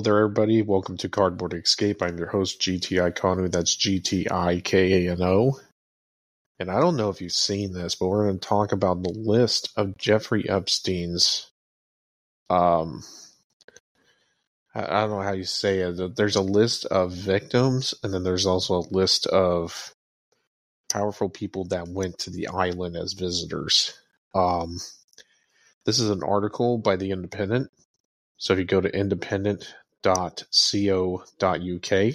there, everybody. Welcome to Cardboard Escape. I'm your host, GTI Kano. That's G T I K A N O. And I don't know if you've seen this, but we're going to talk about the list of Jeffrey Epstein's. Um, I don't know how you say it. There's a list of victims, and then there's also a list of powerful people that went to the island as visitors. Um, this is an article by The Independent. So if you go to independent.co.uk,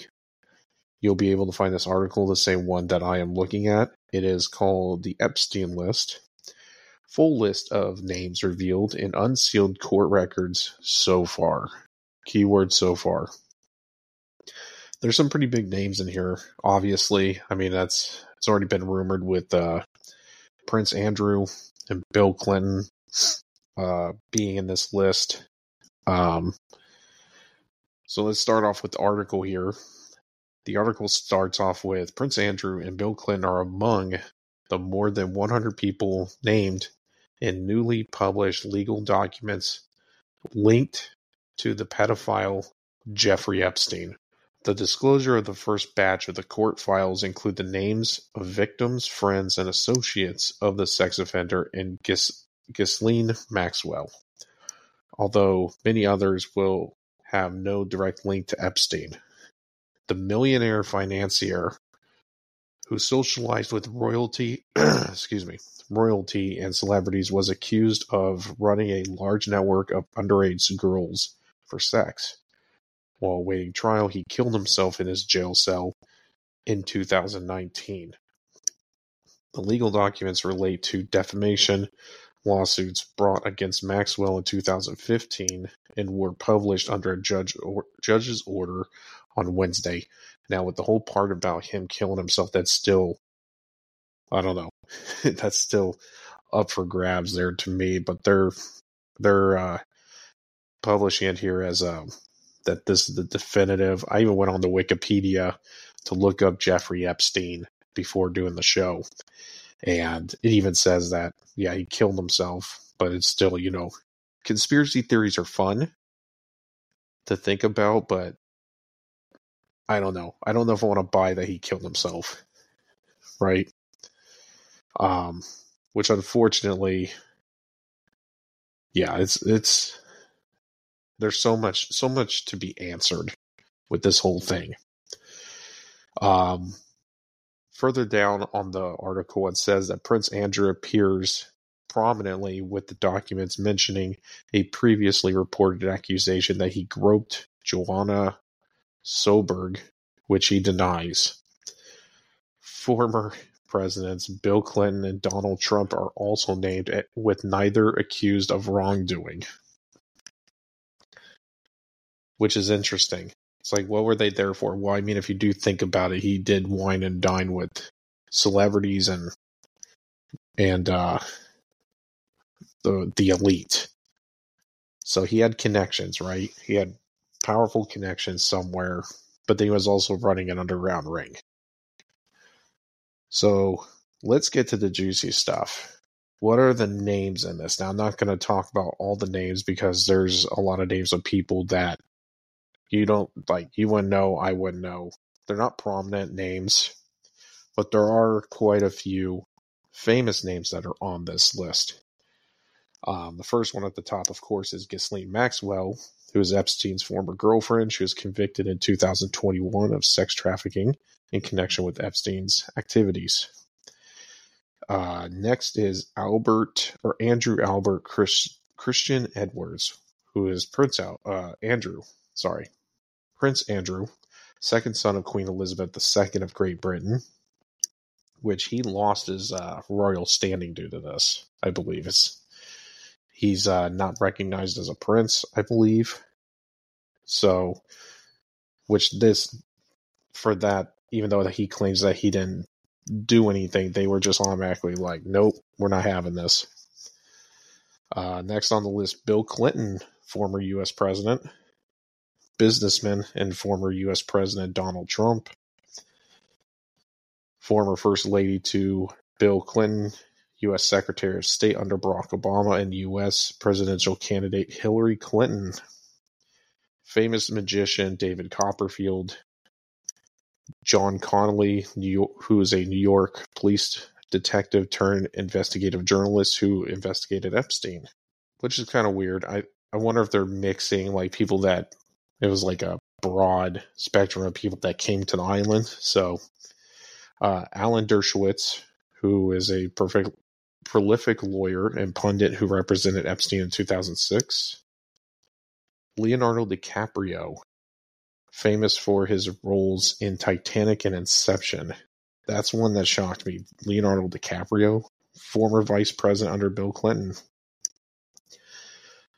you'll be able to find this article, the same one that I am looking at. It is called The Epstein List. Full list of names revealed in unsealed court records so far. Keyword so far. There's some pretty big names in here, obviously. I mean, that's it's already been rumored with uh, Prince Andrew and Bill Clinton uh, being in this list. Um, so let's start off with the article here. The article starts off with Prince Andrew and Bill Clinton are among the more than 100 people named in newly published legal documents linked to the pedophile Jeffrey Epstein. The disclosure of the first batch of the court files include the names of victims, friends, and associates of the sex offender and Ghislaine Maxwell, although many others will have no direct link to Epstein. The millionaire financier who socialized with royalty, excuse me, royalty and celebrities was accused of running a large network of underage girls for sex. While awaiting trial, he killed himself in his jail cell in 2019. The legal documents relate to defamation lawsuits brought against Maxwell in 2015 and were published under a judge or, judge's order on Wednesday. Now, with the whole part about him killing himself, that's still, I don't know, that's still up for grabs there to me. But they're they're uh, publishing it here as a that this is the definitive. I even went on the Wikipedia to look up Jeffrey Epstein before doing the show. And it even says that, yeah, he killed himself, but it's still, you know, conspiracy theories are fun to think about, but I don't know. I don't know if I want to buy that he killed himself. Right? Um, which unfortunately, yeah, it's, it's, there's so much, so much to be answered with this whole thing. Um, Further down on the article, it says that Prince Andrew appears prominently with the documents mentioning a previously reported accusation that he groped Johanna Sjoberg, which he denies. Former presidents Bill Clinton and Donald Trump are also named, with neither accused of wrongdoing. Which is interesting. It's like, what were they there for? Well, I mean, if you do think about it, he did wine and dine with celebrities and and uh, the the elite. So he had connections, right? He had powerful connections somewhere, but then he was also running an underground ring. So let's get to the juicy stuff. What are the names in this? Now, I'm not going to talk about all the names because there's a lot of names of people that you don't like you wouldn't know i wouldn't know. They're not prominent names but there are quite a few famous names that are on this list. Um, the first one at the top of course is Ghislaine Maxwell who is Epstein's former girlfriend. She was convicted in 2021 of sex trafficking in connection with Epstein's activities. Uh, next is Albert or Andrew Albert Chris, Christian Edwards, who is Prince Al, uh, Andrew, sorry, Prince Andrew, second son of Queen Elizabeth II of Great Britain, which he lost his uh, royal standing due to this, I believe. It's, he's uh, not recognized as a prince, I believe. So, which this, for that, even though he claims that he didn't do anything, they were just automatically like, nope, we're not having this. Uh, next on the list, Bill Clinton, former U.S. president businessman and former U.S. President Donald Trump, former First Lady to Bill Clinton, U.S. Secretary of State under Barack Obama, and U.S. presidential candidate Hillary Clinton. famous magician David Copperfield, John Connolly, who is a New York police detective turned investigative journalist who investigated Epstein, which is kind of weird. I, I wonder if they're mixing like people that it was like a broad spectrum of people that came to the island. So, uh, Alan Dershowitz, who is a perfect, prolific lawyer and pundit who represented Epstein in 2006. Leonardo DiCaprio, famous for his roles in Titanic and Inception. That's one that shocked me. Leonardo DiCaprio, former vice president under Bill Clinton.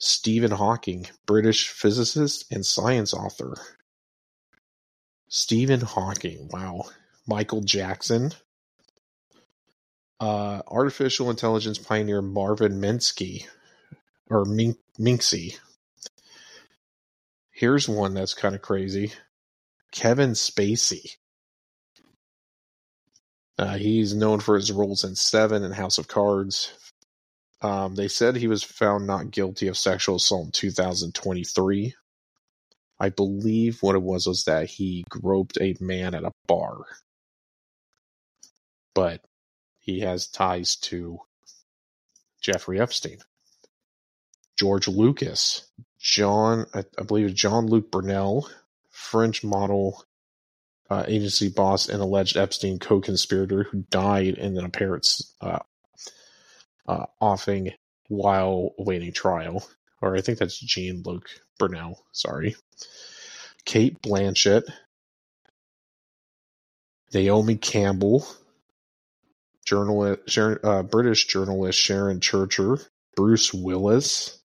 Stephen Hawking, British physicist and science author. Stephen Hawking, wow. Michael Jackson, uh, artificial intelligence pioneer Marvin Minsky, or Mink- Minksy. Here's one that's kind of crazy Kevin Spacey. Uh, he's known for his roles in Seven and House of Cards. Um, they said he was found not guilty of sexual assault in 2023. I believe what it was was that he groped a man at a bar. But he has ties to Jeffrey Epstein. George Lucas, John, I, I believe John Luc Brunel, French model uh, agency boss and alleged Epstein co-conspirator who died in an apparent uh, uh, offing while awaiting trial. Or I think that's Jean Luc Brunel. Sorry. Cate Blanchett, Naomi Campbell, journalist, uh, British journalist Sharon Churcher, Bruce Willis,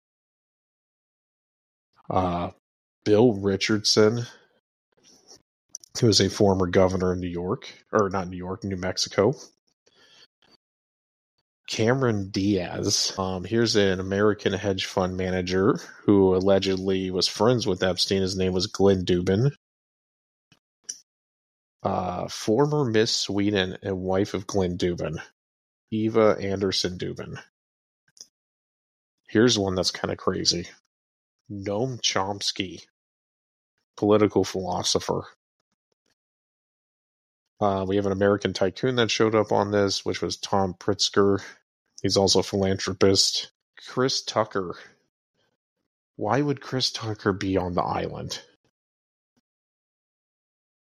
uh, Bill Richardson, who is a former governor in New York, or not New York, New Mexico. Cameron Diaz. Um, here's an American hedge fund manager who allegedly was friends with Epstein. His name was Glenn Dubin. Uh, former Miss Sweden and wife of Glenn Dubin, Eva Andersson Dubin. Here's one that's kind of crazy. Noam Chomsky, political philosopher. Uh, we have an American tycoon that showed up on this, which was Tom Pritzker. He's also a philanthropist. Chris Tucker. Why would Chris Tucker be on the island?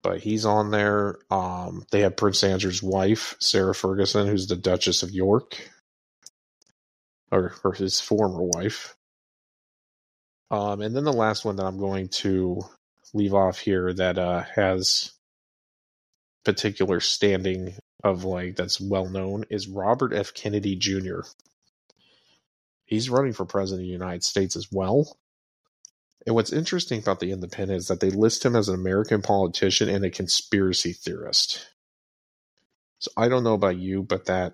But he's on there. Um, they have Prince Andrew's wife, Sarah Ferguson, who's the Duchess of York, or, or his former wife. Um, and then the last one that I'm going to leave off here that uh, has particular standing of like that's well known is Robert F. Kennedy Jr. He's running for president of the United States as well. And what's interesting about the Independent is that they list him as an American politician and a conspiracy theorist. So I don't know about you, but that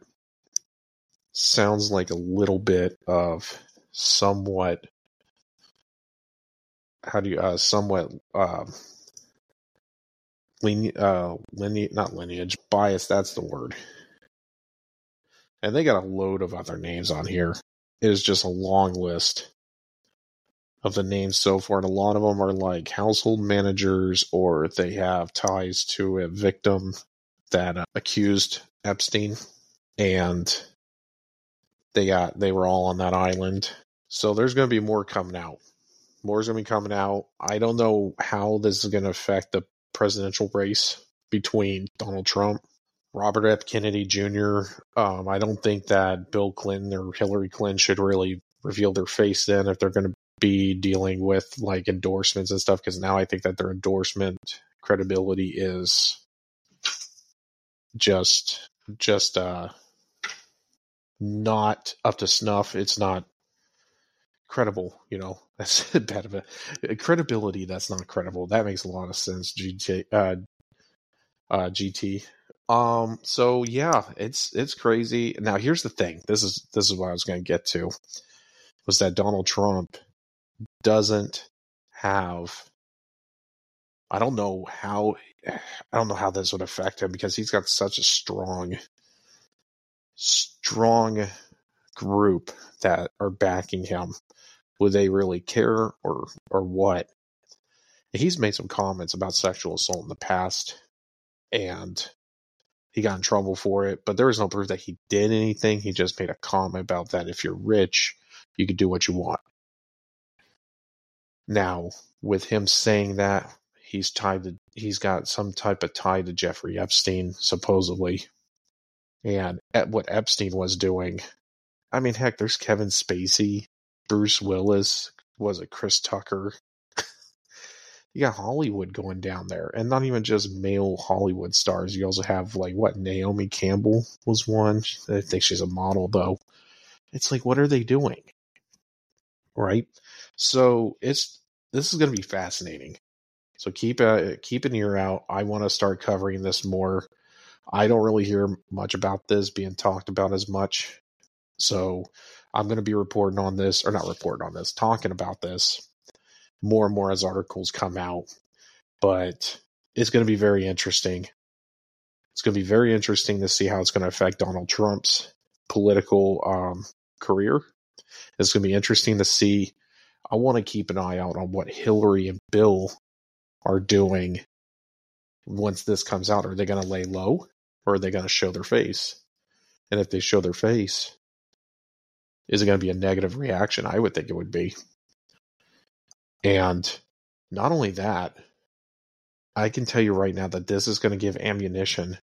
sounds like a little bit of somewhat how do you uh somewhat uh line, uh, lineage, not lineage, bias, that's the word. And they got a load of other names on here. It is just a long list of the names so far. And a lot of them are like household managers or they have ties to a victim that uh, accused Epstein. And they got, they were all on that island. So there's going to be more coming out. More's going to be coming out. I don't know how this is going to affect the presidential race between Donald Trump, Robert F. Kennedy Jr. Um, I don't think that Bill Clinton or Hillary Clinton should really reveal their face then if they're going to be dealing with like endorsements and stuff because now I think that their endorsement credibility is just just uh not up to snuff. It's not credible. You know, that's a bad of a credibility. That's not credible. That makes a lot of sense. GT, uh, uh, GT. Um. So yeah, it's it's crazy. Now here's the thing. This is this is what I was going to get to. Was that Donald Trump doesn't have. I don't know how. I don't know how this would affect him because he's got such a strong, strong group that are backing him would they really care or or what? he's made some comments about sexual assault in the past, and he got in trouble for it. But there was no proof that he did anything. He just made a comment about that if you're rich, you could do what you want. Now, with him saying that, he's tied to he's got some type of tie to Jeffrey Epstein, supposedly. And at what Epstein was doing, I mean, heck, there's Kevin Spacey, Bruce Willis, was it Chris Tucker? you got Hollywood going down there, and not even just male Hollywood stars. You also have like what Naomi Campbell was one. I think she's a model though. It's like, what are they doing? Right. So it's this is going to be fascinating. So keep a keep an ear out. I want to start covering this more. I don't really hear much about this being talked about as much. So I'm going to be reporting on this, or not reporting on this, talking about this more and more as articles come out. But it's going to be very interesting. It's going to be very interesting to see how it's going to affect Donald Trump's political um, career. It's going to be interesting to see. I want to keep an eye out on what Hillary and Bill are doing once this comes out. Are they going to lay low or are they going to show their face? And if they show their face, is it going to be a negative reaction? I would think it would be. And not only that, I can tell you right now that this is going to give ammunition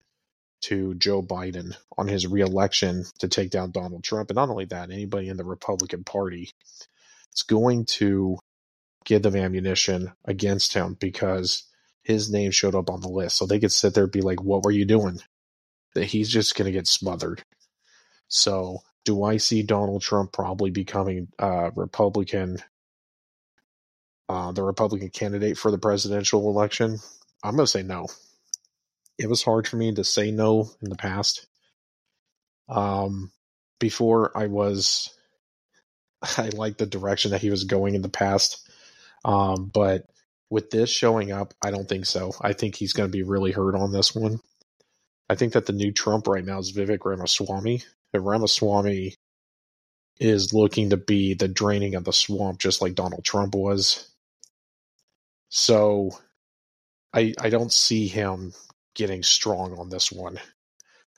to Joe Biden on his reelection to take down Donald Trump. And not only that, anybody in the Republican Party. It's going to give them ammunition against him because his name showed up on the list. So they could sit there and be like, What were you doing? That he's just going to get smothered. So do I see Donald Trump probably becoming uh, Republican, uh, the Republican candidate for the presidential election? I'm going to say no. It was hard for me to say no in the past. Um, before I was, I liked the direction that he was going in the past. Um, but with this showing up, I don't think so. I think he's going to be really hurt on this one. I think that the new Trump right now is Vivek Ramaswamy, that Ramaswamy is looking to be the draining of the swamp, just like Donald Trump was. So I I don't see him getting strong on this one.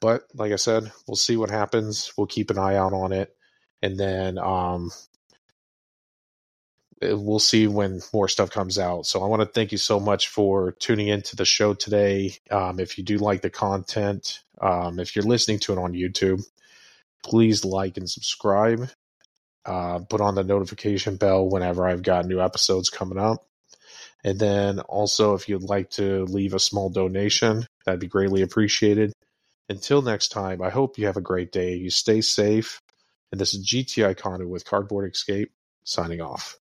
But like I said, we'll see what happens. We'll keep an eye out on it. And then um we'll see when more stuff comes out. So I want to thank you so much for tuning into the show today. Um, if you do like the content, um, if you're listening to it on YouTube, please like and subscribe. Uh, put on the notification bell whenever I've got new episodes coming up. And then also, if you'd like to leave a small donation, that'd be greatly appreciated. Until next time, I hope you have a great day. You stay safe. And this is GTI Conduit with Cardboard Escape signing off.